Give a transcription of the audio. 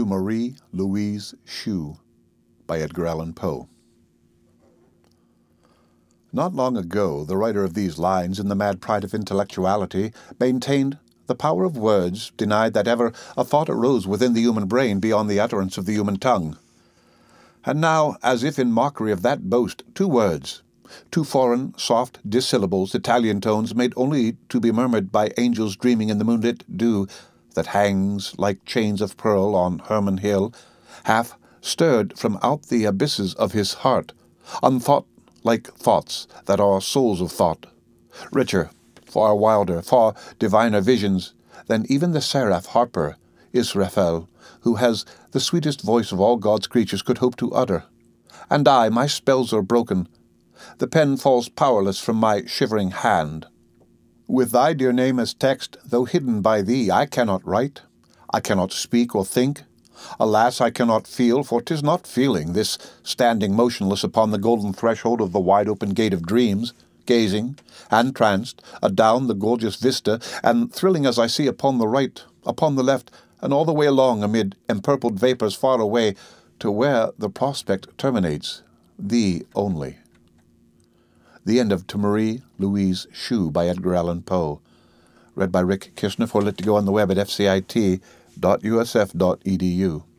To Marie Louise Shew by Edgar Allan Poe. Not long ago, the writer of these lines, in the mad pride of intellectuality, maintained the power of words, denied that ever a thought arose within the human brain beyond the utterance of the human tongue. And now, as if in mockery of that boast, two words, two foreign, soft dissyllables, Italian tones made only to be murmured by angels dreaming in the moonlit dew that hangs like chains of pearl on Hermon Hill, half stirred from out the abysses of his heart, unthought like thoughts that are souls of thought, richer, far wilder, far diviner visions than even the seraph harper, Israfel, who has the sweetest voice of all God's creatures, could hope to utter. And I, my spells are broken. The pen falls powerless from my shivering hand. With thy dear name as text, though hidden by thee, I cannot write, I cannot speak or think, Alas, I cannot feel, for 'tis not feeling, this standing motionless upon the golden threshold of the wide open gate of dreams, gazing, entranced, adown the gorgeous vista, and thrilling as I see upon the right, upon the left, and all the way along amid empurpled vapours far away, to where the prospect terminates, thee only. The end of To Marie Louise Shew by Edgar Allan Poe. Read by Rick Kirschner for Lit to Go on the web at fcit www.usf.edu.